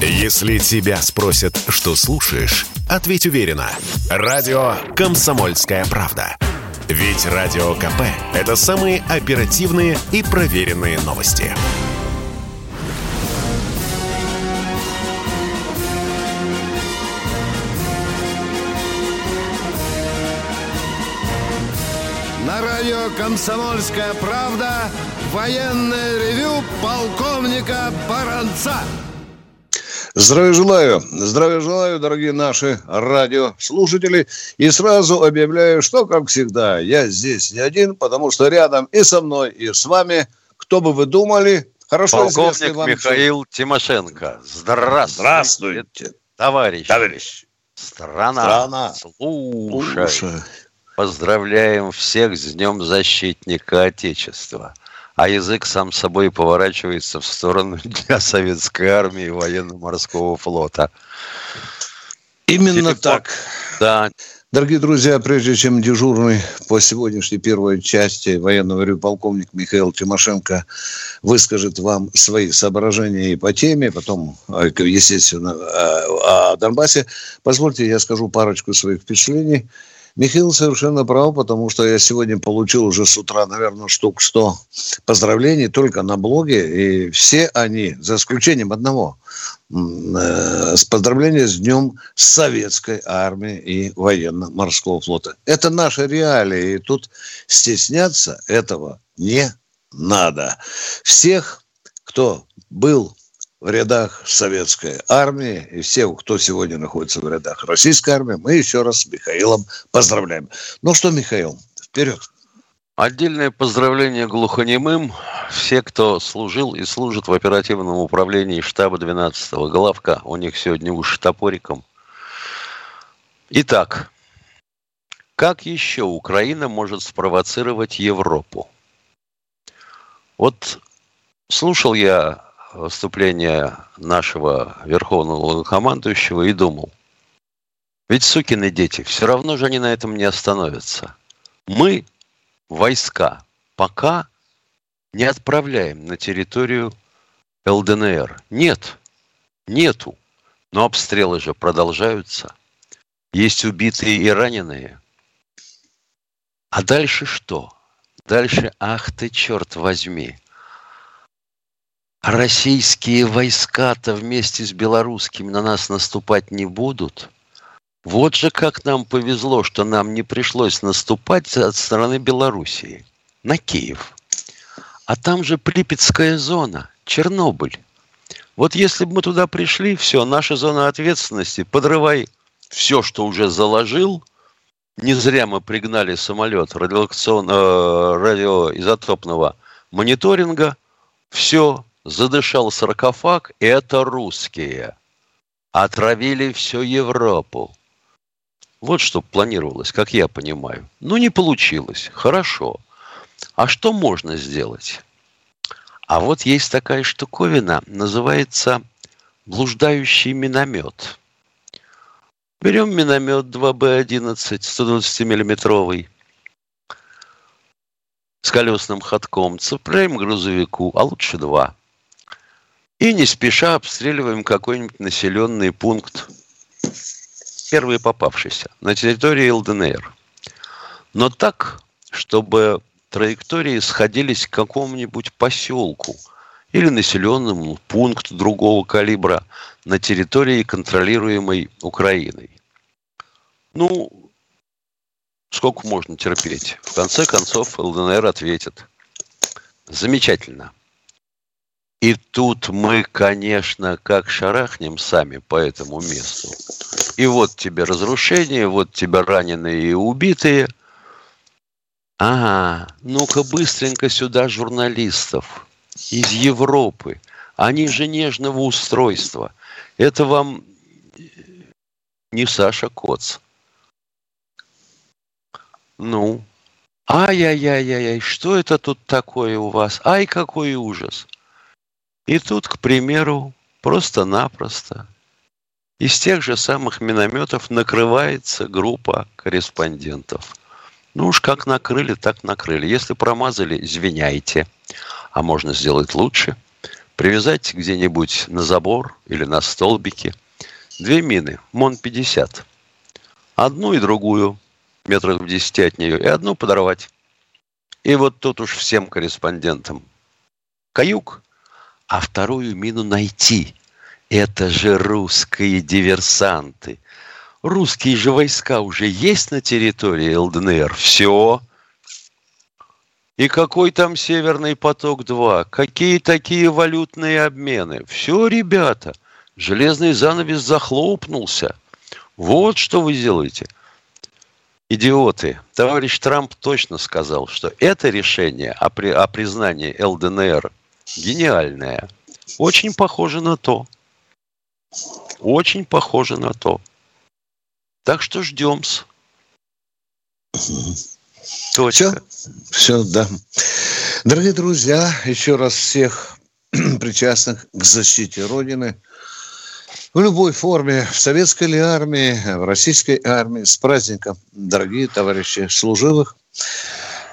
Если тебя спросят, что слушаешь, ответь уверенно. Радио «Комсомольская правда». Ведь Радио КП – это самые оперативные и проверенные новости. На радио «Комсомольская правда» военное ревю полковника Баранца. Здравия желаю. Здравия желаю, дорогие наши радиослушатели. И сразу объявляю, что, как всегда, я здесь не один, потому что рядом и со мной, и с вами, кто бы вы думали, хорошо Полковник вам Михаил все. Тимошенко. Здравствуйте. Здравствуйте. Товарищ. Товарищ. Страна. Страна. Слушай. Слушай. Поздравляем всех с Днем Защитника Отечества. А язык сам собой поворачивается в сторону Дня Советской Армии и Военно-Морского флота. Именно Телефон. так. Да. Дорогие друзья, прежде чем дежурный по сегодняшней первой части военного ревю полковник Михаил Тимошенко выскажет вам свои соображения и по теме, потом, естественно, о Донбассе, позвольте я скажу парочку своих впечатлений – Михаил совершенно прав, потому что я сегодня получил уже с утра, наверное, штук 100 поздравлений только на блоге, и все они, за исключением одного, э, с поздравления с Днем Советской Армии и Военно-Морского флота. Это наши реалии, и тут стесняться этого не надо. Всех, кто был в рядах советской армии и всех, кто сегодня находится в рядах российской армии, мы еще раз с Михаилом поздравляем. Ну что, Михаил, вперед. Отдельное поздравление глухонемым. Все, кто служил и служит в оперативном управлении штаба 12-го главка, у них сегодня уж топориком. Итак, как еще Украина может спровоцировать Европу? Вот слушал я выступление нашего верховного командующего и думал, ведь сукины дети, все равно же они на этом не остановятся. Мы, войска, пока не отправляем на территорию ЛДНР. Нет, нету. Но обстрелы же продолжаются. Есть убитые и раненые. А дальше что? Дальше, ах ты, черт возьми, российские войска-то вместе с белорусскими на нас наступать не будут. Вот же как нам повезло, что нам не пришлось наступать от стороны Белоруссии на Киев. А там же Припятская зона, Чернобыль. Вот если бы мы туда пришли, все, наша зона ответственности, подрывай все, что уже заложил. Не зря мы пригнали самолет радиоизотопного э, радиоизотопного мониторинга. Все, задышал саркофаг, это русские. Отравили всю Европу. Вот что планировалось, как я понимаю. Ну, не получилось. Хорошо. А что можно сделать? А вот есть такая штуковина, называется блуждающий миномет. Берем миномет 2Б11, 120-миллиметровый, с колесным ходком, цепляем к грузовику, а лучше два – и не спеша обстреливаем какой-нибудь населенный пункт, первый попавшийся, на территории ЛДНР. Но так, чтобы траектории сходились к какому-нибудь поселку или населенному пункту другого калибра на территории, контролируемой Украиной. Ну, сколько можно терпеть? В конце концов, ЛДНР ответит. Замечательно. И тут мы, конечно, как шарахнем сами по этому месту. И вот тебе разрушение, вот тебе раненые и убитые. Ага, ну-ка быстренько сюда журналистов из Европы. Они же нежного устройства. Это вам не Саша Коц. Ну, ай-яй-яй-яй, что это тут такое у вас? Ай, какой ужас. И тут, к примеру, просто-напросто из тех же самых минометов накрывается группа корреспондентов. Ну уж как накрыли, так накрыли. Если промазали, извиняйте. А можно сделать лучше. привязать где-нибудь на забор или на столбике две мины, МОН-50. Одну и другую, метров в 10 от нее, и одну подорвать. И вот тут уж всем корреспондентам каюк, а вторую мину найти. Это же русские диверсанты. Русские же войска уже есть на территории ЛДНР. Все. И какой там Северный поток-2? Какие такие валютные обмены? Все, ребята, железный занавес захлопнулся. Вот что вы делаете. Идиоты. Товарищ Трамп точно сказал, что это решение о, при, о признании ЛДНР гениальное. Очень похоже на то. Очень похоже на то. Так что ждем-с. Точка. Все, все, да. Дорогие друзья, еще раз всех причастных к защите Родины в любой форме, в советской ли армии, в российской армии, с праздником, дорогие товарищи служивых.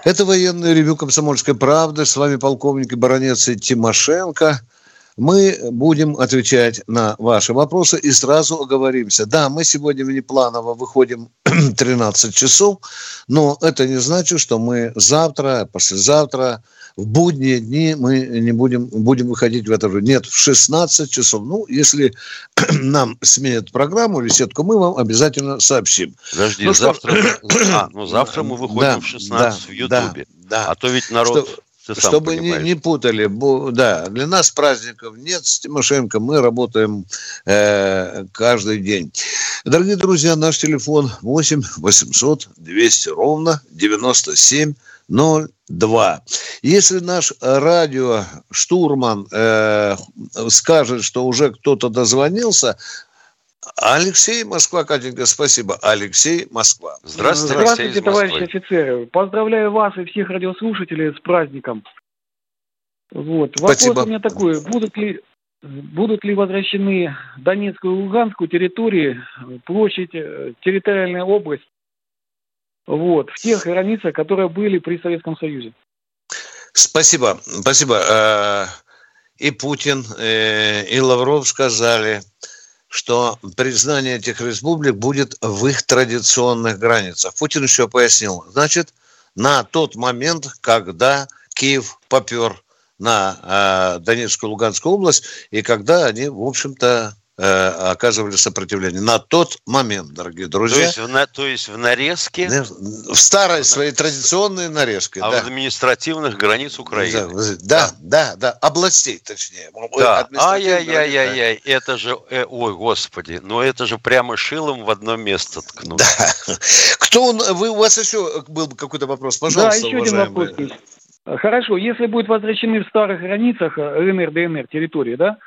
Это военный ревю «Комсомольской правды». С вами полковник и баронец Тимошенко – мы будем отвечать на ваши вопросы и сразу оговоримся. Да, мы сегодня внепланово выходим 13 часов, но это не значит, что мы завтра, послезавтра, в будние дни мы не будем, будем выходить в это же. Нет, в 16 часов. Ну, если нам сменят программу или сетку, мы вам обязательно сообщим. Подожди, ну, завтра, что... а, ну, завтра мы выходим да, в 16 да, в Ютубе. Да, да. А то ведь народ... Что ты Чтобы не, не путали, да, для нас праздников нет с Тимошенко, мы работаем э, каждый день. Дорогие друзья, наш телефон 8 800 200 ровно 97 02. Если наш радио штурман э, скажет, что уже кто-то дозвонился, Алексей Москва, Катенька, спасибо. Алексей Москва. Здравствуйте, Здравствуйте товарищи офицеры. Поздравляю вас и всех радиослушателей с праздником. Вот. Вопрос спасибо. у меня такой. Будут ли, будут ли возвращены Донецкую и Луганскую территории, площадь, э, территориальная область, вот, в тех границах, которые были при Советском Союзе? Спасибо. Спасибо. Э, и Путин, э, и Лавров сказали – что признание этих республик будет в их традиционных границах. Путин еще пояснил, значит, на тот момент, когда Киев попер на э, Донецкую Луганскую область, и когда они, в общем-то, Э, оказывали сопротивление. На тот момент, дорогие друзья. То есть в, на, то есть в нарезке? В старой своей традиционной нарезке. А да. в административных границ Украины. Да, да, да, да. областей точнее. Да. Ай-яй-яй-яй-яй, это же, э, ой, господи, ну это же прямо шилом в одно место ткнуть. Да. Кто он, вы, у вас еще был какой-то вопрос, пожалуйста, Да, еще уважаемые. один вопрос Хорошо, если будут возвращены в старых границах ЛНР, ДНР территории, да,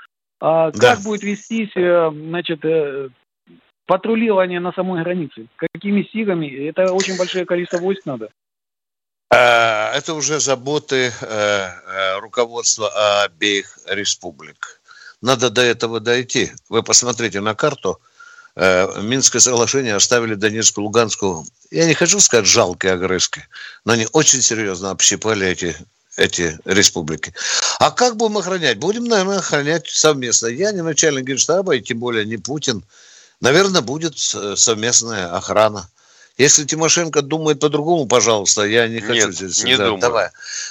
а да. как будет вестись, э, значит, э, патрулирование на самой границе? Какими силами? Это очень большое количество войск надо. А, это уже заботы э, руководства обеих республик. Надо до этого дойти. Вы посмотрите на карту. Минское соглашение оставили Донецкую, Луганскую. Я не хочу сказать жалкие огрызки, но они очень серьезно общипали эти эти республики. А как будем охранять? Будем, наверное, охранять совместно. Я не начальник генштаба, и тем более не Путин. Наверное, будет э, совместная охрана. Если Тимошенко думает по-другому, пожалуйста, я не хочу Нет, здесь. Не да, думаю. Давай.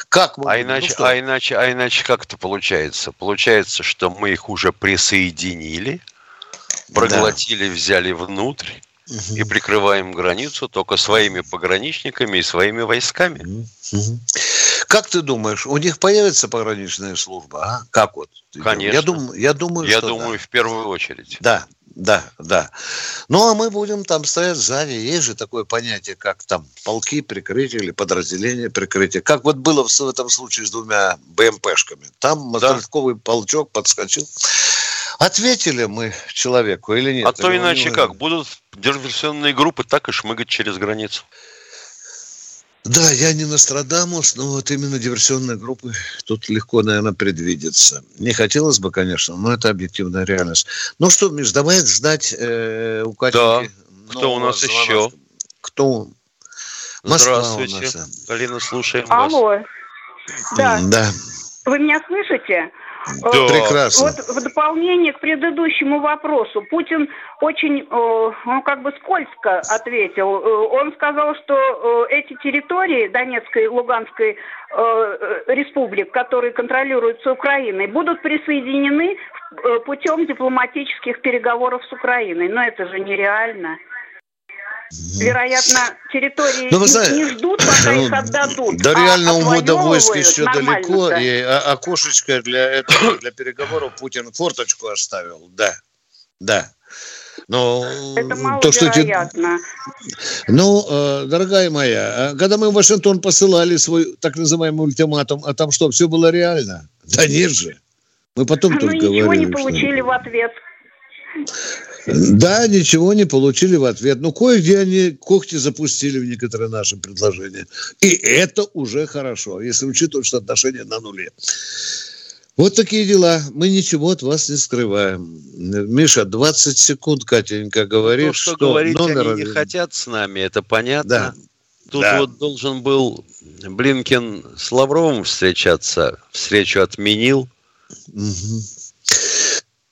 Как мы а иначе, ну, а иначе, а иначе как это получается? Получается, что мы их уже присоединили, проглотили, да. взяли внутрь угу. и прикрываем границу только своими пограничниками и своими войсками. Угу. Как ты думаешь, у них появится пограничная служба? А? Как вот? Конечно. Я думаю, я думаю, я что думаю да. в первую очередь. Да, да, да. Ну, а мы будем там стоять сзади. Есть же такое понятие, как там полки прикрытия или подразделения прикрытия. Как вот было в этом случае с двумя БМПшками. Там мотострелковый да. полчок подскочил. Ответили мы человеку или нет? А то иначе как? Будут диверсионные группы так и шмыгать через границу. Да, я не Нострадамус, но вот именно диверсионные группы тут легко, наверное, предвидится. Не хотелось бы, конечно, но это объективная реальность. Ну что, Миш, давай ждать э, у Кати. Да, кто у нас звоночка. еще? Кто? Москва Здравствуйте, нас. Галина, слушаем Алло. вас. Да. да. Вы меня слышите? Да. Прекрасно. Вот в дополнение к предыдущему вопросу, Путин очень, э, ну, как бы скользко ответил. Э, он сказал, что э, эти территории Донецкой и Луганской республик, которые контролируются Украиной, будут присоединены путем дипломатических переговоров с Украиной. Но это же нереально. Вероятно, территории ну, знаете, не ждут, пока их ну, отдадут. До реального а увода войск еще далеко, и окошечко для этого, для переговоров Путин форточку оставил, да, да. Но это то, что те... Ну, э, дорогая моя, а когда мы в Вашингтон посылали свой так называемый ультиматум, а там что, все было реально? Да нет же. Мы потом ну, тут говорили. ничего не получили что... в ответ. Да, ничего не получили в ответ. Ну, кое-где они когти запустили в некоторые наши предложения. И это уже хорошо, если учитывать, что отношения на нуле. Вот такие дела. Мы ничего от вас не скрываем. Миша, 20 секунд, Катенька, говорит, То, что, что говорить номер... они не хотят с нами, это понятно. Да. Тут да. вот должен был Блинкин с Лавровым встречаться, встречу отменил. Угу.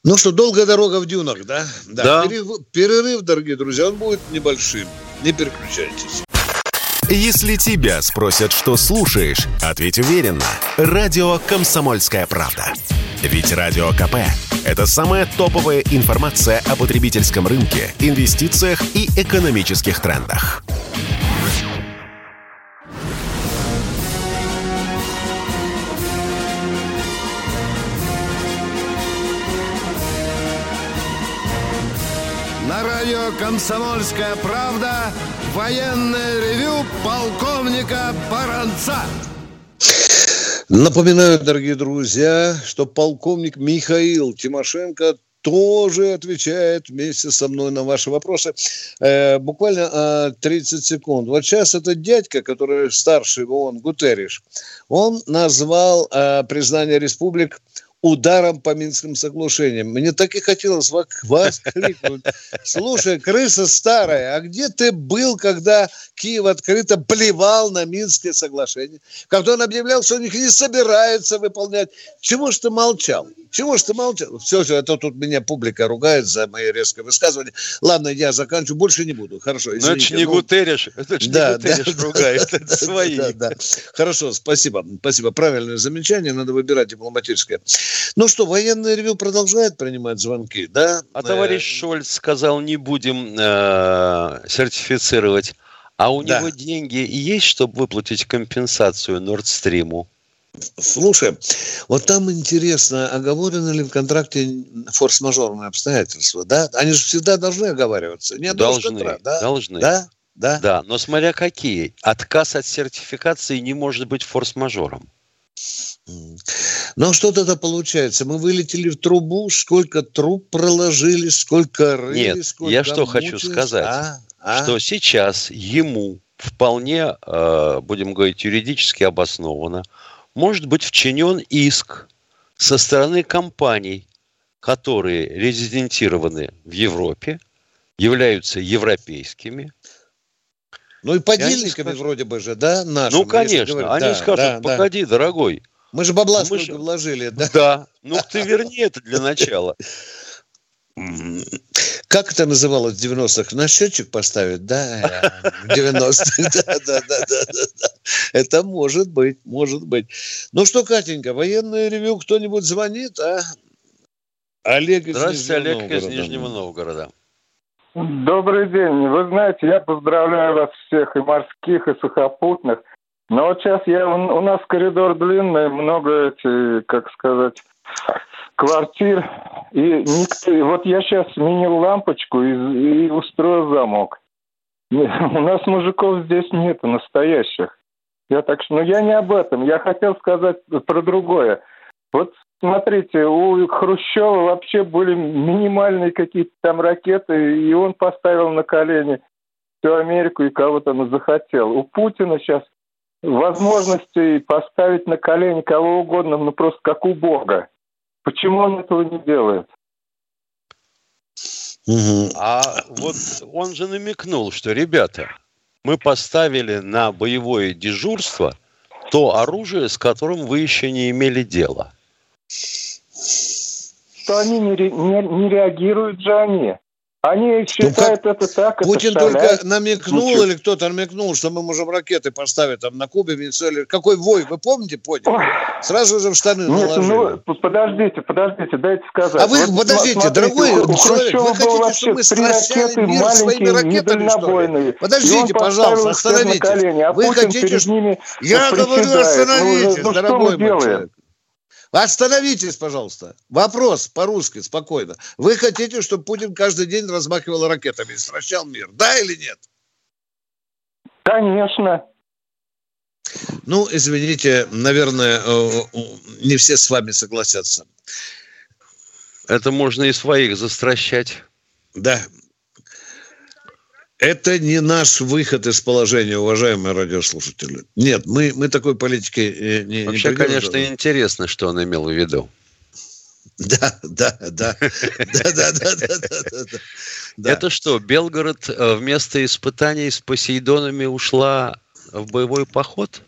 Ну что, долгая дорога в дюнах, да? Да. да. Перерыв, перерыв, дорогие друзья, он будет небольшим. Не переключайтесь. Если тебя спросят, что слушаешь, ответь уверенно. Радио «Комсомольская правда». Ведь Радио КП – это самая топовая информация о потребительском рынке, инвестициях и экономических трендах. Радио «Комсомольская правда» военное ревю полковника Баранца. Напоминаю, дорогие друзья, что полковник Михаил Тимошенко тоже отвечает вместе со мной на ваши вопросы. Э, буквально э, 30 секунд. Вот сейчас этот дядька, который старший в ООН, Гутерриш, он назвал э, признание республик ударом по Минским соглашениям. Мне так и хотелось воскликнуть. Слушай, крыса старая, а где ты был, когда Киев открыто плевал на Минские соглашения? Когда он объявлял, что он их не собирается выполнять. Чего ж ты молчал? Чего ж ты молчал? Все, все, это тут меня публика ругает за мои резкое высказывание. Ладно, я заканчиваю, больше не буду. Хорошо, извините. Ну, это не ну, Гутерриш, это не да, Гутерриш да, ругает, это свои. Да, да. Хорошо, спасибо, спасибо. Правильное замечание, надо выбирать дипломатическое. Ну что, военное ревю продолжает принимать звонки, да? А товарищ э, Шольц сказал, не будем э, сертифицировать. А у да. него деньги есть, чтобы выплатить компенсацию Нордстриму? Слушай, вот там интересно, оговорены ли в контракте форс-мажорные обстоятельства, да? Они же всегда должны оговариваться. Не должны, контракт, да? должны. Да? Да? Да, но смотря какие. Отказ от сертификации не может быть форс-мажором. Но что тогда получается? Мы вылетели в трубу, сколько труб проложили, сколько рыли, Нет, сколько я что мучились? хочу сказать, а? А? что сейчас ему вполне, э, будем говорить, юридически обоснованно, может быть вчинен иск со стороны компаний, которые резидентированы в Европе, являются европейскими. Ну и подельниками скажут, вроде бы же, да, нашими? Ну, конечно. Говорить, они да, скажут, да, погоди, да. дорогой. Мы же бабла мы же... вложили, да? Да. Ну, ты верни это для начала. Как это называлось в 90-х? На счетчик поставить, да? В 90-х, да, да, да, да, да. Это может быть, может быть. Ну что, Катенька, военное ревю кто-нибудь звонит, а? Олег из Здравствуйте, Нижнего Олег Новгорода. из Нижнего Новгорода. Добрый день. Вы знаете, я поздравляю вас всех, и морских, и сухопутных. Но вот сейчас я, у нас коридор длинный, много эти, как сказать, квартир. И никто, вот я сейчас сменил лампочку и, и устроил замок. У нас мужиков здесь нету настоящих. Я так что, но я не об этом. Я хотел сказать про другое. Вот смотрите, у Хрущева вообще были минимальные какие-то там ракеты, и он поставил на колени всю Америку и кого-то захотел. У Путина сейчас возможности поставить на колени кого угодно, ну просто как у Бога. Почему он этого не делает? А вот он же намекнул, что, ребята, мы поставили на боевое дежурство то оружие, с которым вы еще не имели дела. что они не, не, не реагируют же они. Они считают ну, это так. Путин это только намекнул Ничего. или кто-то намекнул, что мы можем ракеты поставить там на Кубе, Венесуэле. Какой вой, вы помните, поняли? Сразу же в штаны Нет, наложили. Ну, подождите, подождите, дайте сказать. А вы, вот, подождите, смотрите, дорогой у, человек, вы хотите, чтобы мы стращали мир своими ракетами, что ли? Подождите, пожалуйста, остановитесь. Колени, а вы Путин хотите, что... Я говорю, ну, остановитесь, ну, ну, дорогой мой человек. Остановитесь, пожалуйста. Вопрос по-русски, спокойно. Вы хотите, чтобы Путин каждый день размахивал ракетами и стращал мир? Да или нет? Конечно. Ну, извините, наверное, э, не все с вами согласятся. Это можно и своих застращать. Да, это не наш выход из положения, уважаемые радиослушатели. Нет, мы, мы такой политики э, не Вообще, не конечно, интересно, что он имел в виду. Да, да, да. Да, да, да, да, да, да. Это что, Белгород э, вместо испытаний с Посейдонами ушла в боевой поход?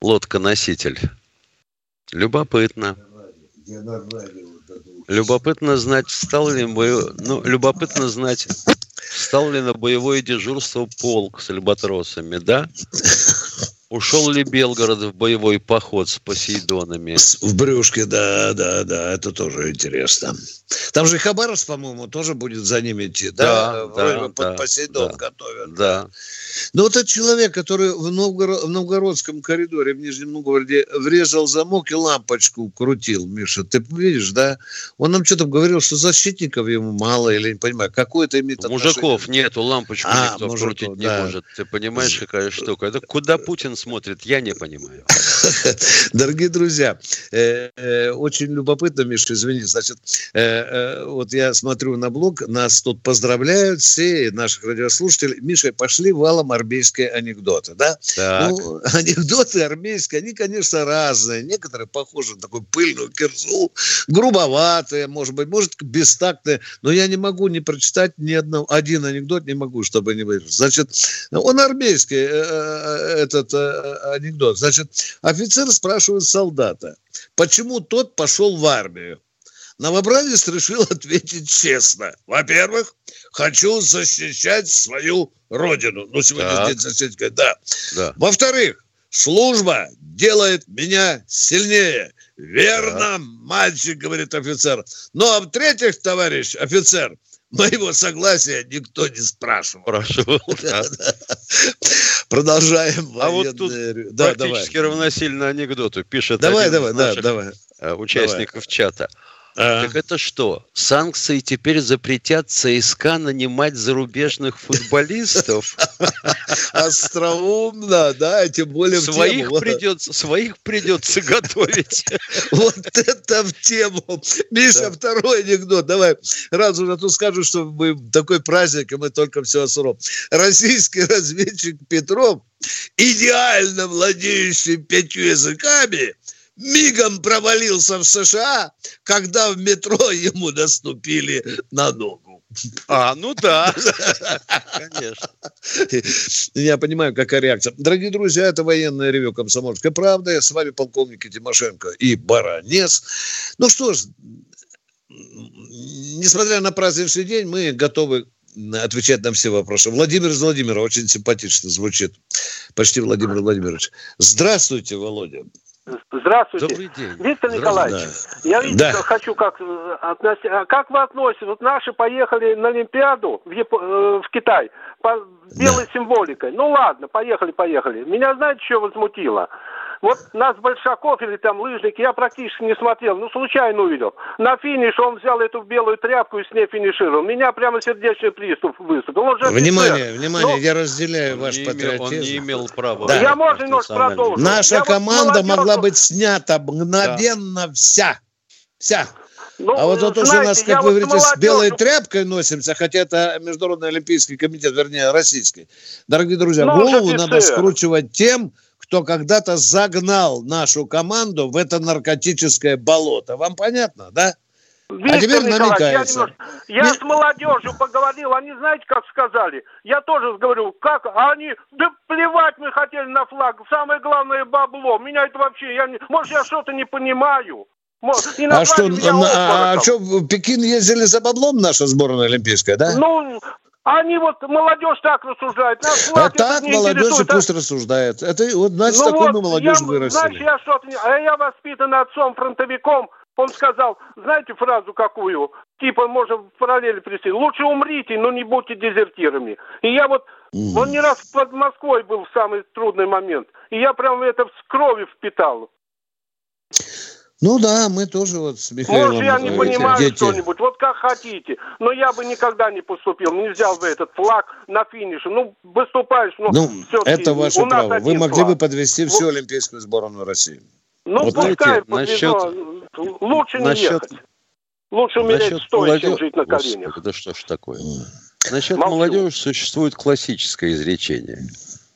Лодка-носитель. Любопытно. Любопытно знать, стал ли бою... ну, любопытно знать, Стал ли на боевое дежурство полк с альбатросами, да? Ушел ли Белгород в боевой поход с Посейдонами? В брюшке, да, да, да, это тоже интересно. Там же Хабаровск, по-моему, тоже будет за ними идти, да? Да, да, под да, Посейдон да, готовят. Да. Но вот этот человек, который в, Новгород, в Новгородском коридоре в Нижнем Новгороде врезал замок и лампочку крутил, Миша, ты видишь, да? Он нам что-то говорил, что защитников ему мало, или не понимаю, какое это имеет отношение? Мужиков нету, лампочку а, никто мужиков, крутить да. не может. Ты понимаешь, какая штука? Это куда Путин смотрит, я не понимаю. Дорогие друзья, э, э, очень любопытно, Миша, извини, значит, э, вот я смотрю на блог, нас тут поздравляют все наших радиослушателей. Миша, пошли валом армейские анекдоты, да? Так. Ну, анекдоты армейские, они, конечно, разные. Некоторые похожи на такую пыльную кирзу, грубоватые, может быть, может, бестактные. Но я не могу не прочитать ни одного, один анекдот не могу, чтобы не быть. Значит, он армейский, этот анекдот. Значит, офицер спрашивает солдата, почему тот пошел в армию? Новобранец решил ответить честно. Во-первых, хочу защищать свою родину. Ну, сегодня так. день защитника, да. да. Во-вторых, служба делает меня сильнее. Верно, так. мальчик, говорит офицер. Ну, а в-третьих, товарищ офицер, моего согласия никто не спрашивал. Спрашивал, да. Продолжаем. А вот тут да, практически давай. равносильно анекдоту. Пишет давай, давай, да, давай. Э, участников давай. чата. А. Так это что? Санкции теперь запретят ЦСКА нанимать зарубежных футболистов? Остроумно, да, тем более своих придется, своих придется готовить. Вот это в тему. Миша, второй анекдот. Давай, раз уже тут скажу, что мы такой праздник, и мы только все о суром. Российский разведчик Петров, идеально владеющий пятью языками, мигом провалился в США, когда в метро ему наступили на ногу. А, ну да, конечно. Я понимаю, какая реакция. Дорогие друзья, это военное ревю «Комсомольской правды». С вами полковник Тимошенко и Баранец. Ну что ж, несмотря на праздничный день, мы готовы отвечать на все вопросы. Владимир из Владимира очень симпатично звучит. Почти Владимир Владимирович. Здравствуйте, Володя. Здравствуйте. Добрый день. Виктор Николаевич, да. я видите, да. хочу как э, относить. А как вы относитесь? Вот наши поехали на Олимпиаду в, Яп... Э, в Китай по белой да. символикой. Ну ладно, поехали, поехали. Меня знаете, что возмутило? Вот нас Большаков или там лыжник, я практически не смотрел, ну случайно увидел. На финише он взял эту белую тряпку и с ней финишировал. Меня прямо сердечный приступ выступил. Он же внимание, офицер. внимание, Но... я разделяю ваш патриотизм. Он не имел права. Да. Я можно немножко продолжить. Наша я команда вот могла быть снята мгновенно да. вся. Вся. Ну, а вот это уже у нас, как вы говорите, молодежь... с белой тряпкой носимся, хотя это Международный Олимпийский комитет, вернее, российский. Дорогие друзья, ну, голову надо скручивать тем, кто когда-то загнал нашу команду в это наркотическое болото. Вам понятно, да? Виктор а теперь намекается. Я, я с молодежью поговорил, они знаете, как сказали? Я тоже говорю, как они, да плевать мы хотели на флаг, самое главное бабло. Меня это вообще, я не, может я что-то не понимаю. а что, а, а что, в Пекин ездили за баблом наша сборная олимпийская, да? Ну, они вот, молодежь так рассуждает. Нас а так молодежь и пусть рассуждает. Это вот, значит, ну такой вот, мы молодежь я, вырастили. Значит, я что-то... А я воспитан отцом-фронтовиком. Он сказал, знаете фразу какую? Типа, можно в параллели привести. Лучше умрите, но не будьте дезертирами. И я вот... Mm. Он не раз под Москвой был в самый трудный момент. И я прям это с крови впитал. Ну да, мы тоже вот с Михаилом... Может, я не понимаю дети... что-нибудь, вот как хотите. Но я бы никогда не поступил, не взял бы этот флаг на финише. Ну, выступаешь, но ну, это ваше право. Вы могли флаг. бы подвести всю вот. олимпийскую сборную России. Ну, вот пускай насчет... Лучше насчет... не ехать. Лучше умереть насчет стоя, молодежь... чем жить на коленях. Господи, да что ж такое? Насчет Молчу. молодежи существует классическое изречение.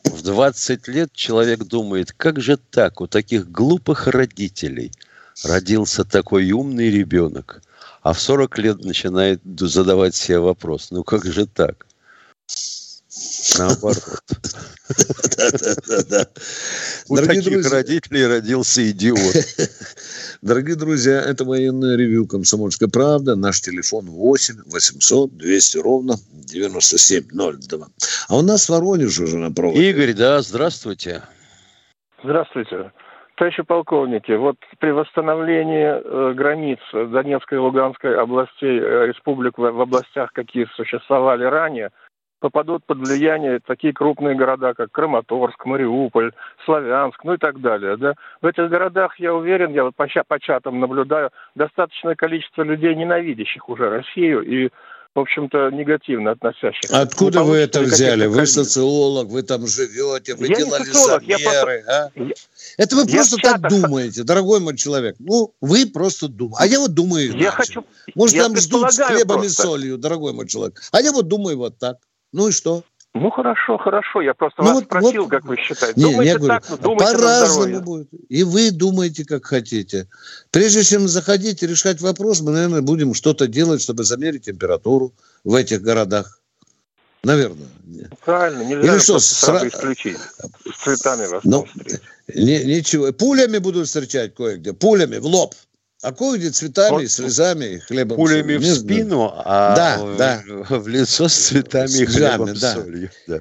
В 20 лет человек думает, как же так, у таких глупых родителей – родился такой умный ребенок, а в 40 лет начинает задавать себе вопрос, ну как же так? Наоборот. У таких родителей родился идиот. Дорогие друзья, это военное ревю «Комсомольская правда». Наш телефон 8 800 200 ровно 9702. А у нас в Воронеже уже на проводе. Игорь, да, здравствуйте. Здравствуйте. Товарищи полковники, вот при восстановлении э, границ Донецкой и Луганской областей, э, республик в, в областях, какие существовали ранее, попадут под влияние такие крупные города, как Краматорск, Мариуполь, Славянск, ну и так далее. Да? В этих городах, я уверен, я вот по, по чатам наблюдаю, достаточное количество людей, ненавидящих уже Россию и в общем-то, негативно относящихся. Откуда вы это взяли? Вы социолог, вы там живете, вы я делали социолог, замеры. Я а? Это вы я просто так думаете, дорогой мой человек. Ну, вы просто думаете. А я вот думаю иначе. Я хочу... Может, я там ждут с хлебом просто. и солью, дорогой мой человек. А я вот думаю вот так. Ну и что? Ну хорошо, хорошо. Я просто ну, вас вот, спросил, вот, как вы считаете. Не, думаете я говорю, так, ну, по-разному будет. И вы думаете, как хотите. Прежде чем заходить и решать вопрос, мы, наверное, будем что-то делать, чтобы замерить температуру в этих городах. Наверное. Правильно, нельзя Или что, сразу исключить. С цветами вас ну, не, Ничего. Пулями будут встречать кое-где. Пулями в лоб. А кое-где цветами, вот, слезами, хлебом. Пулями в спину, а да, в, да. в лицо с цветами с и хлебом да. солью. Да.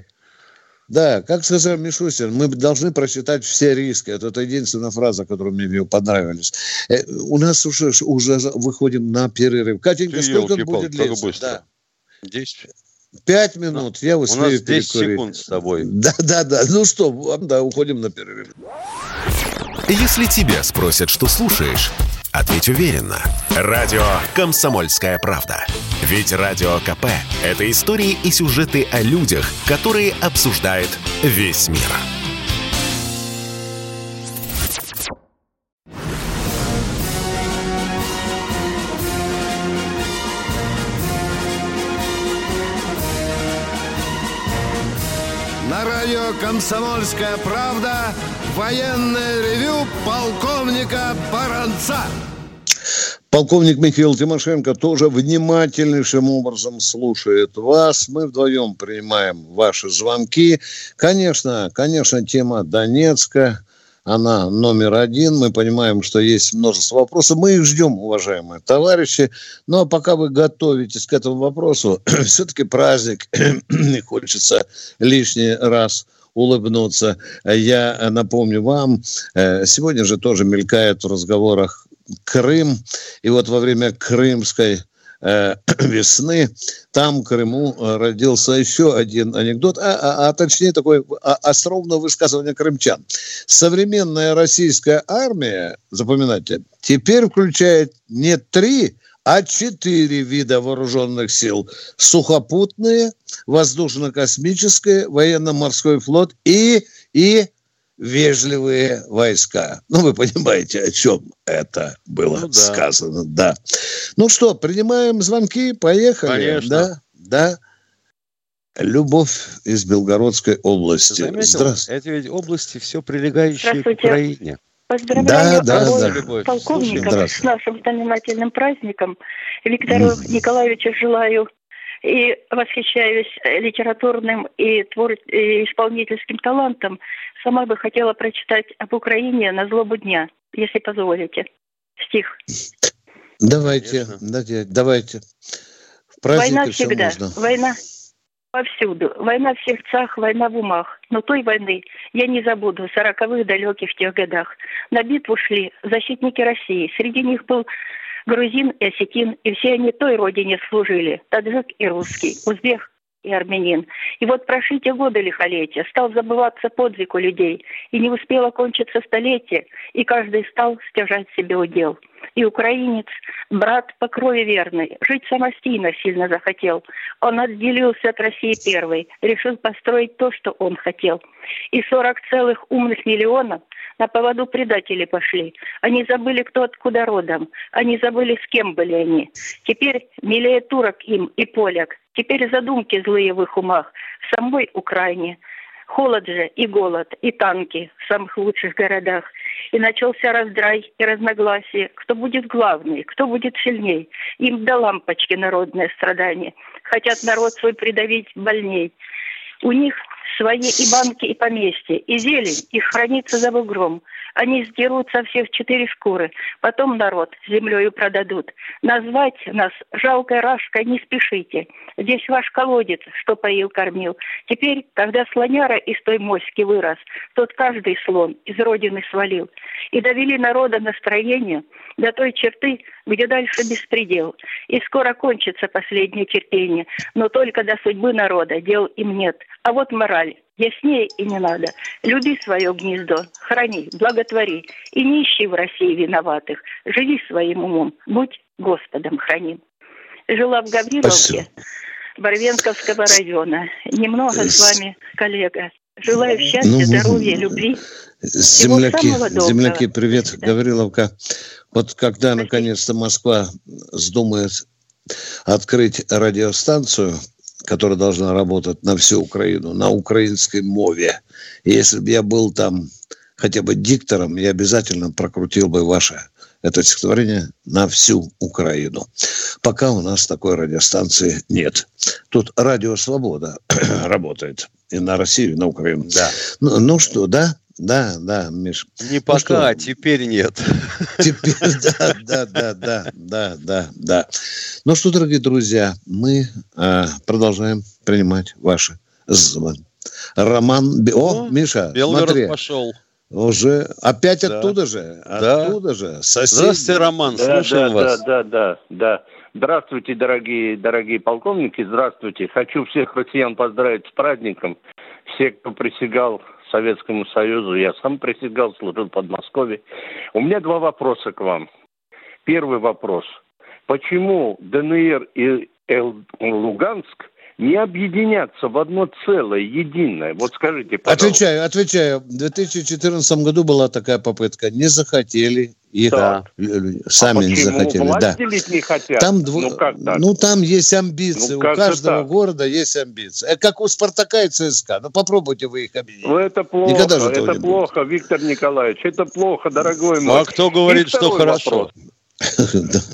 Да, как сказал Мишустин, мы должны просчитать все риски. Это, это единственная фраза, которая мне понравилась. Э, у нас уже, уже выходим на перерыв. Катенька, Ты сколько он будет длиться? Да. Десять. Пять минут, я успею У нас 10 перекурить. секунд с тобой. Да, да, да. Ну что, да, уходим на перерыв. Если тебя спросят, что слушаешь, Ответь уверенно. Радио «Комсомольская правда». Ведь Радио КП – это истории и сюжеты о людях, которые обсуждает весь мир. На радио «Комсомольская правда» Военное ревю полковника Баранца. Полковник Михаил Тимошенко тоже внимательнейшим образом слушает вас. Мы вдвоем принимаем ваши звонки. Конечно, конечно, тема Донецка, она номер один. Мы понимаем, что есть множество вопросов. Мы их ждем, уважаемые товарищи. Но ну, а пока вы готовитесь к этому вопросу, все-таки праздник, хочется лишний раз – улыбнуться. Я напомню вам, э, сегодня же тоже мелькает в разговорах Крым. И вот во время крымской э, весны. Там, в Крыму, родился еще один анекдот, а, а, а точнее такое а, остроумное высказывание крымчан. Современная российская армия, запоминайте, теперь включает не три, а четыре вида вооруженных сил. Сухопутные, воздушно-космическое, военно-морской флот и, и вежливые войска. Ну, вы понимаете, о чем это было ну, да. сказано. Да. Ну что, принимаем звонки, поехали. Конечно. Да, да. Любовь из Белгородской области. Здравствуйте. Это ведь области все прилегающие к Украине. Поздравляю да, да, да. полковника с нашим знаменательным праздником. Виктору mm. Николаевичу желаю и восхищаюсь литературным и, твор... и исполнительским талантом. Сама бы хотела прочитать об Украине на злобу дня, если позволите. стих. Давайте, давайте, давайте. В Война всегда. Можно. Война повсюду. Война в сердцах, война в умах. Но той войны я не забуду в сороковых далеких тех годах. На битву шли защитники России. Среди них был грузин и осетин, и все они той родине служили. Таджик и русский, узбек и армянин. И вот прошли те годы лихолетия, стал забываться подвиг у людей, и не успело кончиться столетие, и каждый стал стяжать себе удел. И украинец, брат по крови верный, жить самостийно сильно захотел. Он отделился от России первой, решил построить то, что он хотел. И сорок целых умных миллионов на поводу предатели пошли. Они забыли, кто откуда родом. Они забыли, с кем были они. Теперь милее турок им и поляк. Теперь задумки злые в их умах. В самой Украине. Холод же и голод, и танки в самых лучших городах. И начался раздрай и разногласие. Кто будет главный, кто будет сильней. Им до лампочки народное страдание. Хотят народ свой придавить больней. У них свои и банки, и поместья, и зелень, их хранится за бугром. Они сдерут со всех четыре шкуры, потом народ землею продадут. Назвать нас жалкой рашкой не спешите. Здесь ваш колодец, что поил, кормил. Теперь, когда слоняра из той моськи вырос, тот каждый слон из родины свалил. И довели народа настроение до той черты, где дальше беспредел. И скоро кончится последнее терпение, но только до судьбы народа дел им нет. А вот мораль. Яснее и не надо. Люби свое гнездо, храни, благотвори. И не ищи в России виноватых. Живи своим умом, будь Господом храним. Жила в Гавриловке, Спасибо. Барвенковского района. Немного с вами, коллега. Желаю счастья, ну, здоровья, любви. Земляки, земляки, привет, да. Гавриловка. Вот когда наконец-то Москва вздумает открыть радиостанцию, которая должна работать на всю Украину, на украинской мове. И если бы я был там хотя бы диктором, я обязательно прокрутил бы ваше это стихотворение на всю Украину. Пока у нас такой радиостанции нет. Тут радио «Свобода» работает и на Россию, и на Украину. Да. Ну, ну что, да? Да, да, Миш. Не ну пока, что? а теперь нет. Теперь, да, да, да, да, да, да, да. Ну что, дорогие друзья, мы э, продолжаем принимать ваши звонки. Роман... О, ну, Миша, Белгород смотри. пошел. Уже опять да. оттуда же, оттуда да. же. Сосед... Здравствуйте, Роман, да, слушаем да, вас. Да, да, да, да. Здравствуйте, дорогие, дорогие полковники, здравствуйте. Хочу всех россиян поздравить с праздником. Все, кто присягал Советскому Союзу, я сам присягал, служил в Подмосковье. У меня два вопроса к вам. Первый вопрос. Почему ДНР и Луганск не объединятся в одно целое, единое? Вот скажите, пожалуйста. Отвечаю, отвечаю. В 2014 году была такая попытка. Не захотели их да. сами а не захотели. Да. не хотят? Там, дво... ну, как так? ну, там есть амбиции. Ну, у каждого так. города есть амбиции. Это как у Спартака и ЦСКА. Ну, попробуйте вы их объединить. Ну, это плохо. Никогда же это плохо, будет. Виктор Николаевич. Это плохо, дорогой мой. А кто говорит, что хорошо? Вопрос.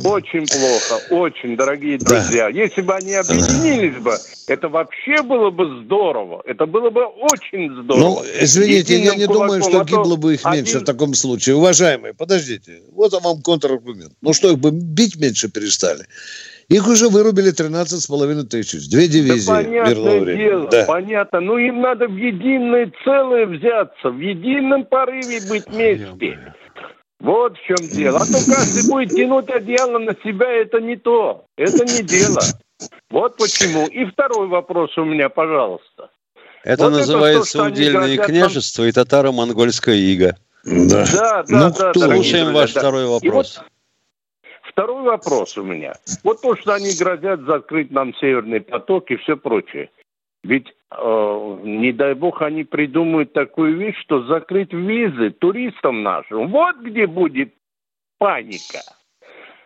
Очень плохо, очень, дорогие друзья. Если бы они объединились бы, это вообще было бы здорово. Это было бы очень здорово. Ну, извините, я не думаю, что а гибло бы их меньше в таком случае. Уважаемые, подождите. Вот вам контраргумент. Ну что, их бы бить меньше перестали? Их уже вырубили 13,5 тысяч. Две дивизии. Да, понятное дело, да. понятно. Ну, им надо в единое целое взяться, в едином порыве быть вместе. Вот в чем дело. А то каждый будет тянуть одеяло на себя, это не то. Это не дело. Вот почему. И второй вопрос у меня, пожалуйста. Это вот называется это то, удельное княжество там... и татаро-монгольская ига. Да, да, да. Ну, да Слушаем ваш да. второй вопрос. Вот второй вопрос у меня. Вот то, что они грозят закрыть нам Северный поток и все прочее. Ведь, э, не дай бог, они придумают такую вещь, что закрыть визы туристам нашим. Вот где будет паника.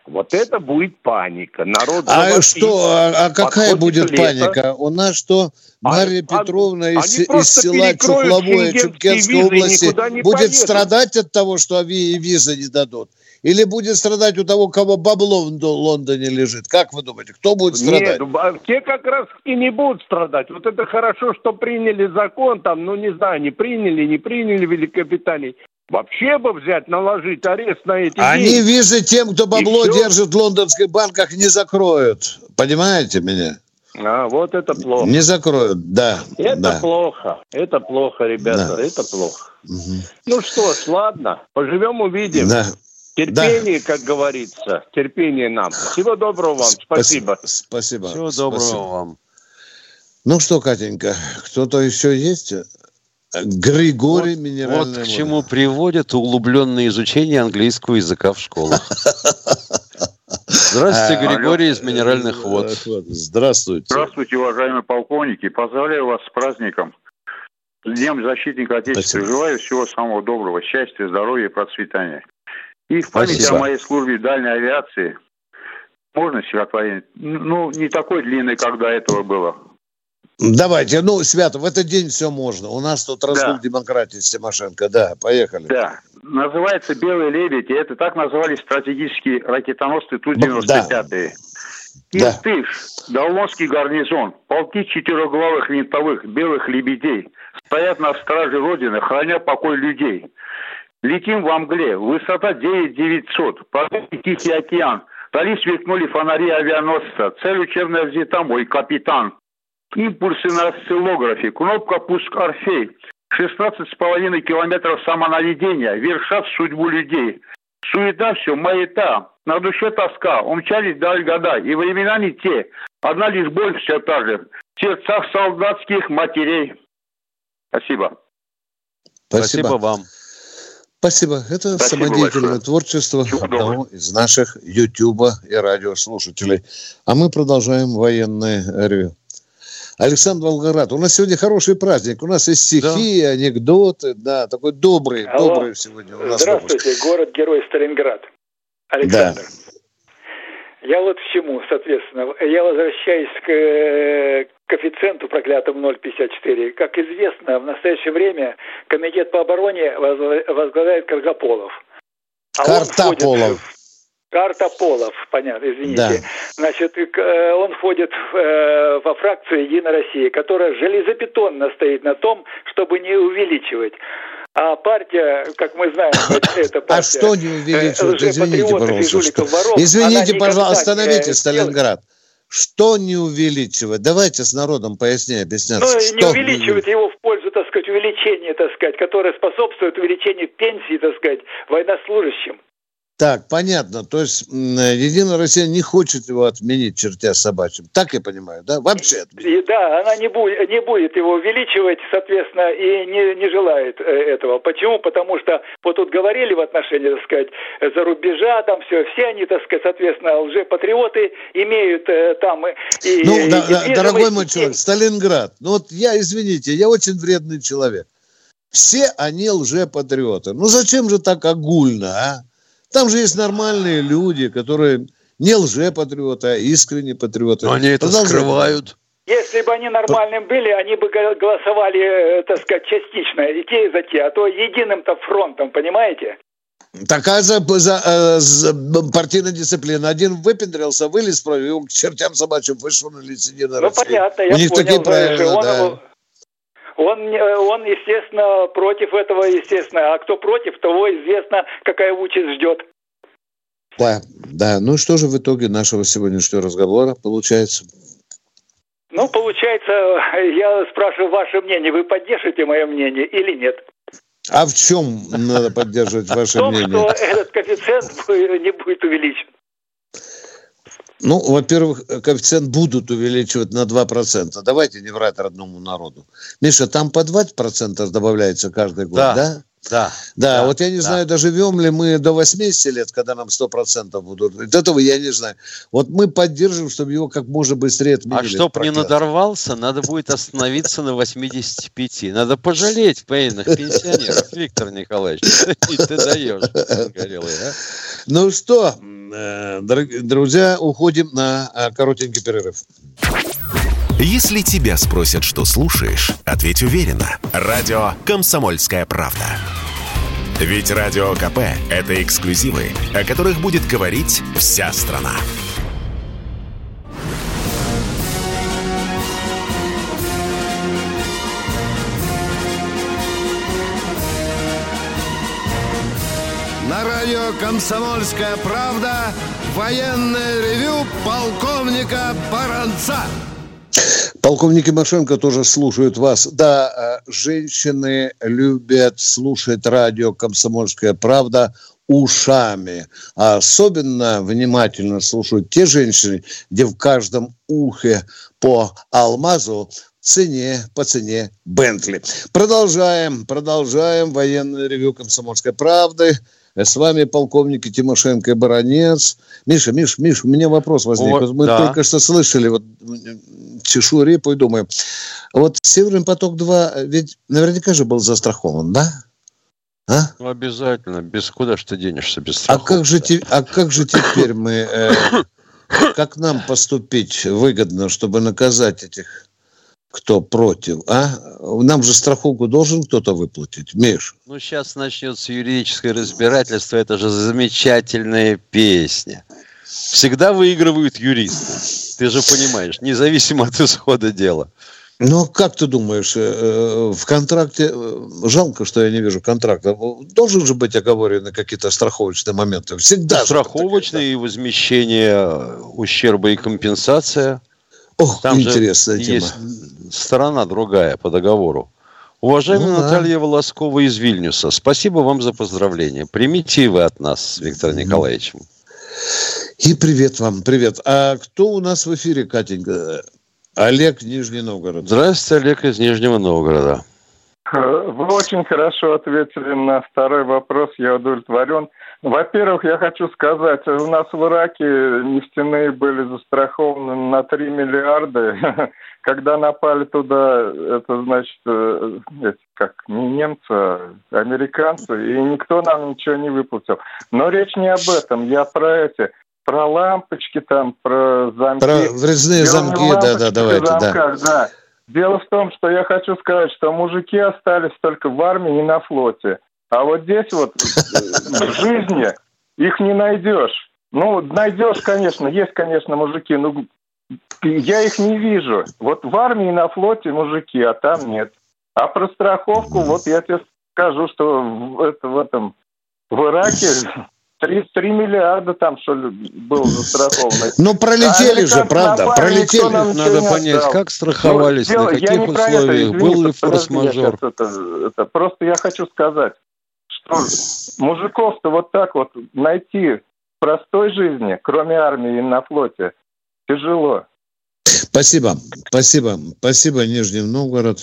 Вот это будет паника. Народ а что, а, а какая будет лето. паника? У нас что, Марья а, Петровна а, из, из села Чухловое Чумкенской области будет поедут. страдать от того, что визы не дадут? Или будет страдать у того, кого бабло в Лондоне лежит? Как вы думаете, кто будет страдать? Нет, те как раз и не будут страдать. Вот это хорошо, что приняли закон, там, ну не знаю, не приняли, не приняли в Великобритании. Вообще бы взять, наложить арест на эти Они деньги. визы тем, кто бабло держит в лондонских банках, не закроют. Понимаете меня? А, вот это плохо. Не закроют, да. Это да. плохо. Это плохо, ребята. Да. Это плохо. Угу. Ну что ж, ладно. Поживем, увидим. Да. Терпение, да. как говорится. Терпение нам. Всего доброго вам. Спасибо. Спасибо. Всего доброго Спасибо. вам. Ну что, Катенька, кто-то еще есть? Григорий вот, Минеральная Вот к чему приводит углубленное изучение английского языка в школах. Здравствуйте, Григорий из Минеральных вод. Здравствуйте. Здравствуйте, уважаемые полковники. Поздравляю вас с праздником. С Днем Защитника Отечества. Спасибо. Желаю всего самого доброго, счастья, здоровья и процветания. И в память Спасибо. о моей службе дальней авиации можно стихотворение? Ну, не такой длинный, как до этого было. Давайте, ну, Свято, в этот день все можно. У нас тут разгул да. демократии с Тимошенко. Да, поехали. Да. Называется «Белый лебедь», и это так назывались стратегические ракетоносцы Ту-95. Да. Иртыш, да. Долмонский гарнизон, полки четырехглавых винтовых белых лебедей стоят на страже Родины, храня покой людей. Летим в мгле, высота 9900, подумай Тихий океан. Вдали сверкнули фонари авианосца, цель учебная взята, мой капитан. Импульсы на осциллографе, кнопка «Пуск Орфей». 16,5 километров самонаведения, вершат судьбу людей. Суета все, маята, на душе тоска, умчались даль года, и времена не те, одна лишь боль все та же, в сердцах солдатских матерей. Спасибо. Спасибо, Спасибо вам. Спасибо. Это Спасибо самодеятельное большое. творчество одного из наших Ютуба и радиослушателей. А мы продолжаем военное ревю. Александр Волгоград. У нас сегодня хороший праздник. У нас есть стихи, да. анекдоты. Да, такой добрый, Алло. добрый сегодня у нас Здравствуйте, выпуск. город-герой Сталинград. Александр. Да. Я вот к чему, соответственно. Я возвращаюсь к э, коэффициенту проклятому 0,54. Как известно, в настоящее время Комитет по обороне возглавляет Каргополов. А Картополов. Картополов, понятно, извините. Да. Значит, э, он входит э, во фракцию «Единая Россия», которая железобетонно стоит на том, чтобы не увеличивать. А партия, как мы знаем, это партия... А что не увеличивать? Э, извините, пожалуйста. Воров, Извините, пожалуйста, остановите Сталинград. Что не увеличивать? Давайте с народом пояснее объясняться. Ну, что не увеличивать его в пользу, так сказать, увеличения, так сказать, которое способствует увеличению пенсии, так сказать, военнослужащим. Так, понятно. То есть Единая Россия не хочет его отменить, чертя собачьим. Так я понимаю, да? Вообще отменить. Да, она не будет, не будет его увеличивать, соответственно, и не, не желает э, этого. Почему? Потому что вот тут говорили в отношении, так сказать, за рубежа, там все, все они, так сказать, соответственно, лжепатриоты имеют э, там... И, ну, да, и, дорогой мой человек, Сталинград, ну вот я, извините, я очень вредный человек. Все они лжепатриоты. Ну зачем же так огульно, а? Там же есть нормальные люди, которые не лжепатриоты, а искренние патриоты. Но они это скрывают. Если бы они нормальным были, они бы голосовали, э, так сказать, частично, и те, и за те, а то единым-то фронтом, понимаете? Такая за, за, э, за партийная дисциплина. Один выпендрился, вылез против, его к чертям собачьим вышвырнули с единой Ну, России. понятно, я У них понял. Такие правила, он, да. Он, он, естественно, против этого, естественно. А кто против, того известно, какая участь ждет. Да, да. Ну что же в итоге нашего сегодняшнего разговора получается? Ну, получается, я спрашиваю ваше мнение. Вы поддержите мое мнение или нет? А в чем надо поддерживать ваше мнение? В том, что этот коэффициент не будет увеличен. Ну, во-первых, коэффициент будут увеличивать на 2%. Давайте не врать родному народу. Миша, там по 20% добавляется каждый год, да? да? Да, да. Да, вот я не да. знаю, доживем ли мы до 80 лет, когда нам 100% будут. Вот этого я не знаю. Вот мы поддержим, чтобы его как можно быстрее отменили. А чтобы не надорвался, надо будет остановиться на 85. Надо пожалеть военных пенсионеров, Виктор Николаевич. Ты даешь, а? Ну что, э, друзья, уходим на э, коротенький перерыв. Если тебя спросят, что слушаешь, ответь уверенно. Радио «Комсомольская правда». Ведь Радио КП – это эксклюзивы, о которых будет говорить вся страна. радио «Комсомольская правда» военное ревю полковника Баранца. Полковник Тимошенко тоже слушают вас. Да, э, женщины любят слушать радио «Комсомольская правда» ушами. А особенно внимательно слушают те женщины, где в каждом ухе по алмазу цене, по цене Бентли. Продолжаем, продолжаем военное ревю «Комсомольской правды». С вами полковники Тимошенко и Баранец. Миша, Миш, Миш, у меня вопрос возник. Вот, Мы да. только что слышали, вот чешу репу и думаю, вот «Северный поток-2» ведь наверняка же был застрахован, да? А? Ну, обязательно. Без куда ж ты денешься, без страховки. А как же, те, а как же теперь мы... Э, как нам поступить выгодно, чтобы наказать этих кто против, а? Нам же страховку должен кто-то выплатить, Миш. Ну, сейчас начнется юридическое разбирательство, это же замечательная песня. Всегда выигрывают юристы, ты же понимаешь, независимо от исхода дела. Ну, как ты думаешь, э, э, в контракте, э, жалко, что я не вижу контракта, должен же быть оговорены какие-то страховочные моменты? Всегда. Страховочные и возмещение ущерба и компенсация. Ох, Там интересная тема. Есть сторона другая по договору. Уважаемая ну, Наталья да. Волоскова из Вильнюса, спасибо вам за поздравления. Примите вы от нас с Виктором Николаевичем. И привет вам, привет. А кто у нас в эфире, Катенька? Олег, Нижний Новгород. Здравствуйте, Олег из Нижнего Новгорода. Вы очень хорошо ответили на второй вопрос, я удовлетворен. Во-первых, я хочу сказать, у нас в Ираке нефтяные были застрахованы на 3 миллиарда. Когда напали туда, это значит, э, как не немцы, а американцы, и никто нам ничего не выплатил. Но речь не об этом, я про эти, про лампочки там, про замки. Про врезные замки, да-да, давайте, замках, да. да. Дело в том, что я хочу сказать, что мужики остались только в армии и на флоте. А вот здесь вот э, в жизни их не найдешь. Ну, найдешь, конечно, есть, конечно, мужики, но я их не вижу. Вот в армии на флоте мужики, а там нет. А про страховку, вот я тебе скажу, что в, это, в этом в Ираке 3, 3 миллиарда там, что ли, было застраховано. Ну, пролетели а же, правда, пролетели. Надо понять, как страховались, ну, на каких условиях, был ли форс-мажор. Это, это, просто я хочу сказать, что мужиков-то вот так вот найти в простой жизни, кроме армии и на флоте, тяжело. Спасибо, спасибо, спасибо, Нижний Новгород.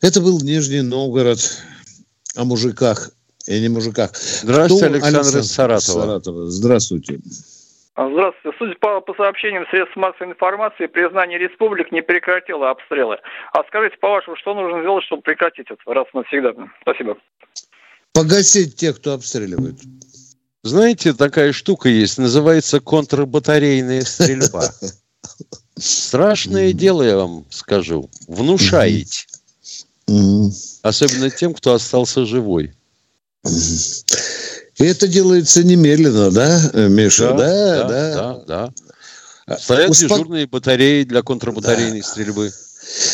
Это был Нижний Новгород о мужиках и не мужиках. Здравствуйте, Кто? Александр, Александр из Саратова. Саратова. Здравствуйте. А, здравствуйте. Судя по, по сообщениям средств массовой информации, признание республик не прекратило обстрелы. А скажите, по-вашему, что нужно сделать, чтобы прекратить это раз и навсегда? Спасибо. Погасить тех, кто обстреливает. Знаете, такая штука есть, называется контрбатарейная стрельба. Страшное дело, я вам скажу. Внушаете. Особенно тем, кто остался живой. И это делается немедленно, да, Миша? Да, да, да. да, да. А, Стоят Успок... дежурные батареи для контрбатарейной да. стрельбы.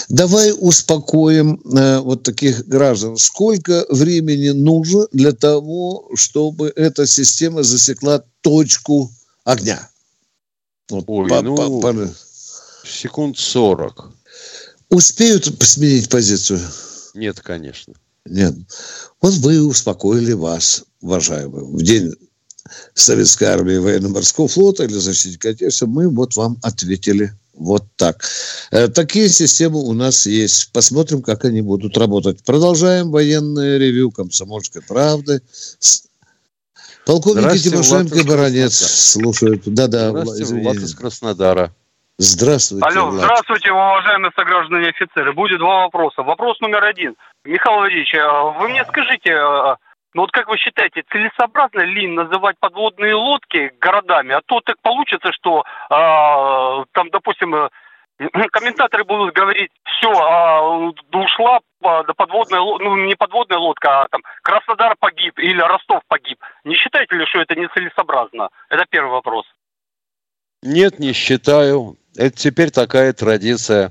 Давай успокоим э, вот таких граждан. Сколько времени нужно для того, чтобы эта система засекла точку огня? Вот Ой, по, ну, по, по... секунд 40. Успеют сменить позицию? Нет, конечно. Нет. Вот вы успокоили вас, уважаемые, в день Советской армии военно-морского флота или защитника Отечества, мы вот вам ответили вот так. Э, такие системы у нас есть. Посмотрим, как они будут работать. Продолжаем военное ревю комсомольской правды. Полковники Тимошенко и Баранец слушают. Да-да, Здравствуйте, Влад из Краснодара. Здравствуйте. Алло, Влад. здравствуйте, уважаемые сограждане офицеры. Будет два вопроса. Вопрос номер один. Михаил Владимирович, а вы мне скажите, а, ну вот как вы считаете, целесообразно ли называть подводные лодки городами? А то так получится, что э, там, допустим, э, комментаторы будут говорить, все, э, ушла да, подводная, ну не подводная лодка, а там Краснодар погиб или Ростов погиб. Не считаете ли, что это нецелесообразно? Это первый вопрос. Нет, не считаю. Это теперь такая традиция.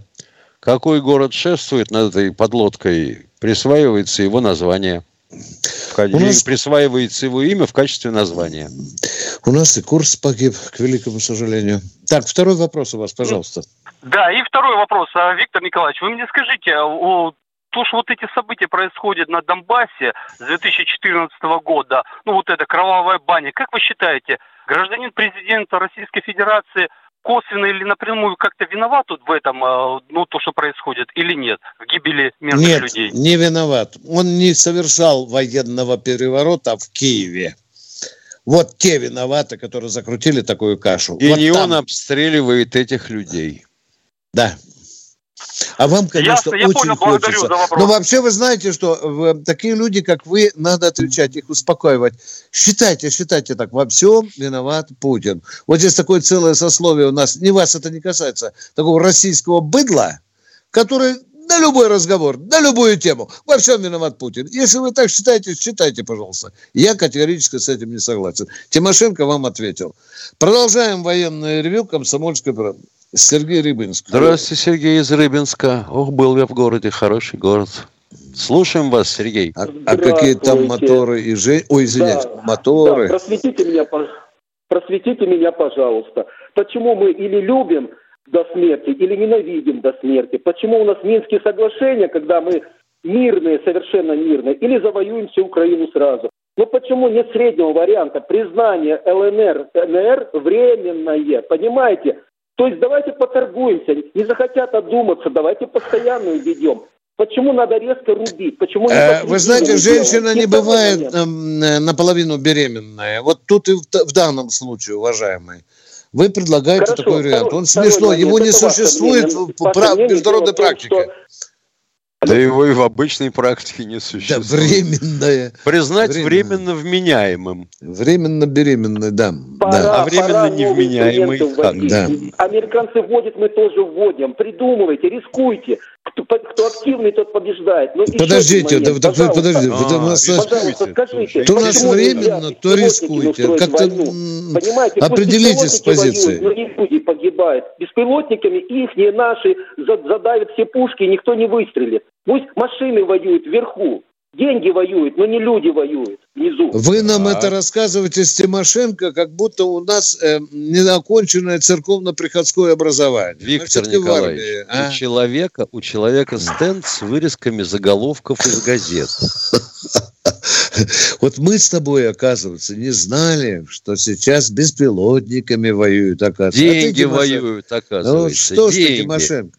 Какой город шествует над этой подлодкой, присваивается его название. У нас... Присваивается его имя в качестве названия. У нас и курс погиб, к великому сожалению. Так, второй вопрос у вас, пожалуйста. Да, и второй вопрос. А, Виктор Николаевич, вы мне скажите, а, то, что вот эти события происходят на Донбассе с 2014 года, ну вот эта кровавая баня, как вы считаете, гражданин президента Российской Федерации косвенно или напрямую как-то виноват тут в этом, а, ну, то, что происходит, или нет, в гибели мирных нет, людей? Нет, не виноват. Он не совершал военного переворота в Киеве. Вот те виноваты, которые закрутили такую кашу. И вот не там. он обстреливает этих людей. Да. А вам, конечно, Ясно, очень понял, хочется. Но вообще вы знаете, что такие люди, как вы, надо отвечать, их успокаивать. Считайте, считайте так, во всем виноват Путин. Вот здесь такое целое сословие у нас, не вас это не касается, такого российского быдла, который на любой разговор, на любую тему. Во всем виноват Путин. Если вы так считаете, считайте, пожалуйста. Я категорически с этим не согласен. Тимошенко вам ответил. Продолжаем военное ревю комсомольской правды. Сергей Рыбинск. Здравствуйте, Сергей из Рыбинска. Ох, был я в городе, хороший город. Слушаем вас, Сергей. А, а какие там моторы и же... Ой, извиняюсь, да, моторы. Да, просветите меня, просветите меня, пожалуйста. Почему мы или любим до смерти, или ненавидим до смерти? Почему у нас Минские соглашения, когда мы мирные, совершенно мирные, или завоюем всю Украину сразу? Но почему нет среднего варианта? Признание ЛНР, НР временное, понимаете? То есть давайте поторгуемся. Не захотят одуматься, давайте постоянную ведем. Почему надо резко рубить? Почему не э, Вы знаете, женщина не бывает э, наполовину беременная. Вот тут и в, в данном случае, уважаемый. Вы предлагаете Хорошо, такой вариант. Он смешной, его не существует в международной практике. Да его и в обычной практике не существует. Да, временное. Признать временно, временно вменяемым. Временно беременной, да. Пора, да. А временно невменяемый как? Да. Американцы вводят, мы тоже вводим. Придумывайте, рискуйте. Кто, кто активный, тот побеждает. Но подождите, да, так вы подождите. А, у нас, пожалуйста, скажите. То у нас временно, то рискуйте. Как-то определитесь с позицией. Но погибают. Беспилотниками их, не наши, задавят все пушки, никто не выстрелит. Пусть машины воюют вверху. Деньги воюют, но не люди воюют внизу. Вы нам а. это рассказываете с Тимошенко, как будто у нас э, неоконченное церковно-приходское образование. Виктор Николаевич, армии, а? у, человека, у человека стенд с вырезками заголовков из газет. Вот мы с тобой, оказывается, не знали, что сейчас беспилотниками воюют, оказывается. Деньги а воюют, оказывается. Ну, что ж ты, Тимошенко?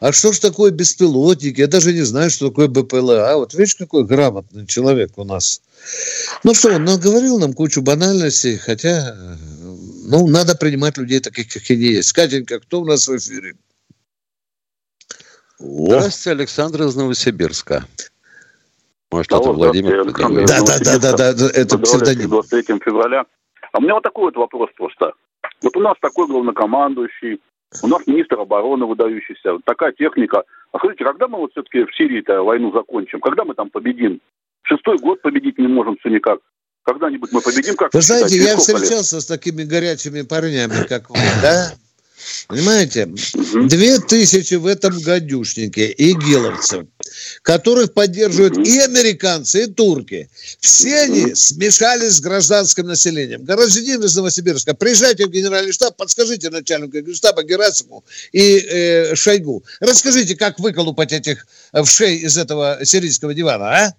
А что ж такое беспилотник? Я даже не знаю, что такое БПЛА. А вот видишь, какой грамотный человек у нас. Ну что, он наговорил нам кучу банальностей, хотя, ну, надо принимать людей таких, как они есть. Катенька, кто у нас в эфире? Здравствуйте, Александр из Новосибирска. Может, Алло, это Владимир? Да, да, да, да, да, это псевдоним. 23 февраля. А у меня вот такой вот вопрос просто. Вот у нас такой главнокомандующий, у нас министр обороны выдающийся, такая техника. А скажите, когда мы вот все-таки в Сирии-то войну закончим? Когда мы там победим? Шестой год победить не можем все никак. Когда-нибудь мы победим как Вы знаете, я встречался лет? с такими горячими парнями, как вы, да? Понимаете? Две тысячи в этом гадюшнике игиловцев, которых поддерживают и американцы, и турки. Все они смешались с гражданским населением. Гражданин из Новосибирска, приезжайте в генеральный штаб, подскажите начальнику штаба Герасиму и э, Шойгу. Расскажите, как выколупать этих в шей из этого сирийского дивана, а?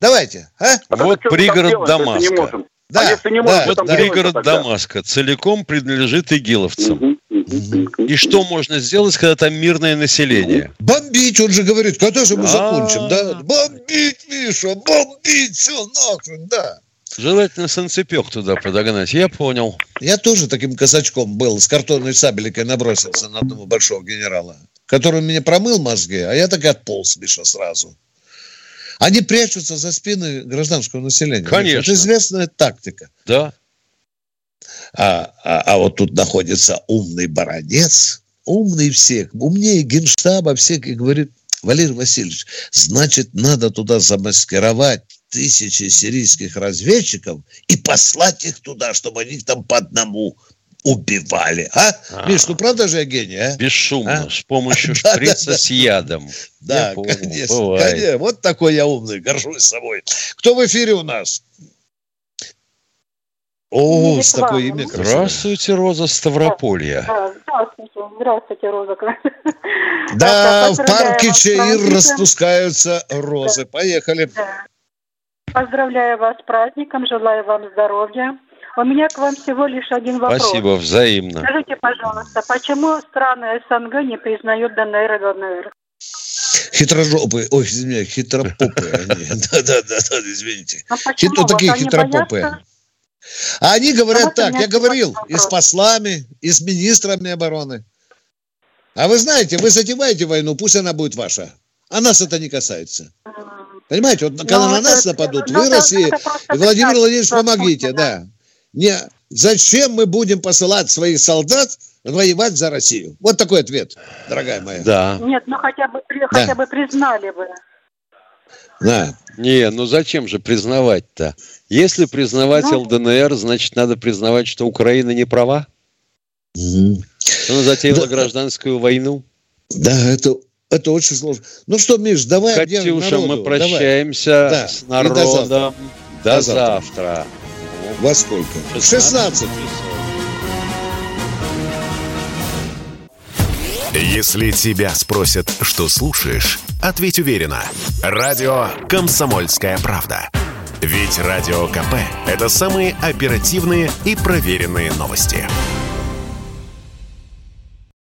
Давайте, а? а вот пригород Дамаска. Да, а если не можем, да, вот да, пригород Дамаска целиком принадлежит игиловцам. Угу. И что можно сделать, когда там мирное население? Бомбить, он же говорит, когда же мы закончим, да? Бомбить, Миша, бомбить, все нахрен, да. Желательно санцепек туда подогнать, я понял. Я тоже таким казачком был, с картонной сабелькой набросился на одного большого генерала, который мне промыл мозги, а я так и отполз, Миша, сразу. Они прячутся за спины гражданского населения. Конечно. Это известная тактика. Да. А, а, а вот тут находится умный баронец, умный всех, умнее генштаба всех, и говорит, Валерий Васильевич, значит, надо туда замаскировать тысячи сирийских разведчиков и послать их туда, чтобы они там по одному убивали, а? а Миш, ну правда же я гений, а? Бесшумно, а? с помощью шприца с ядом. Да, конечно, конечно. Вот такой я умный, горжусь собой. Кто в эфире у нас? О, с такой имя Здравствуйте, Роза Ставрополья. Да, здравствуйте, здравствуйте, Роза. Да, в парке Чаир распускаются розы. Поехали. Поздравляю вас с праздником, желаю вам здоровья. У меня к вам всего лишь один вопрос. Спасибо, взаимно. Скажите, пожалуйста, почему страны СНГ не признают ДНР и ЛНР? Хитрожопые, ой, извиняюсь, хитропопые они. Да-да-да, извините. Ну, такие хитропопые. А они говорят так, я говорил, и с послами, и с министрами обороны. А вы знаете, вы затеваете войну, пусть она будет ваша. А нас это не касается. Понимаете, вот когда ну, на нас нападут, вы, Россия, Владимир Владимирович, помогите, да. Не, зачем мы будем посылать своих солдат воевать за Россию? Вот такой ответ, дорогая моя. Да. Нет, ну хотя бы, да. хотя бы признали бы. Да. Не, ну зачем же признавать-то? Если признавать ну, ЛДНР, значит, надо признавать, что Украина не права? Угу. Она затеяла да, гражданскую войну? Да, это, это очень сложно. Ну что, Миш, давай Катюша, мы прощаемся давай. с народом. до завтра. До, до завтра. Во сколько? 16. 16. Если тебя спросят, что слушаешь, ответь уверенно. Радио «Комсомольская правда». Ведь Радио КП – это самые оперативные и проверенные новости.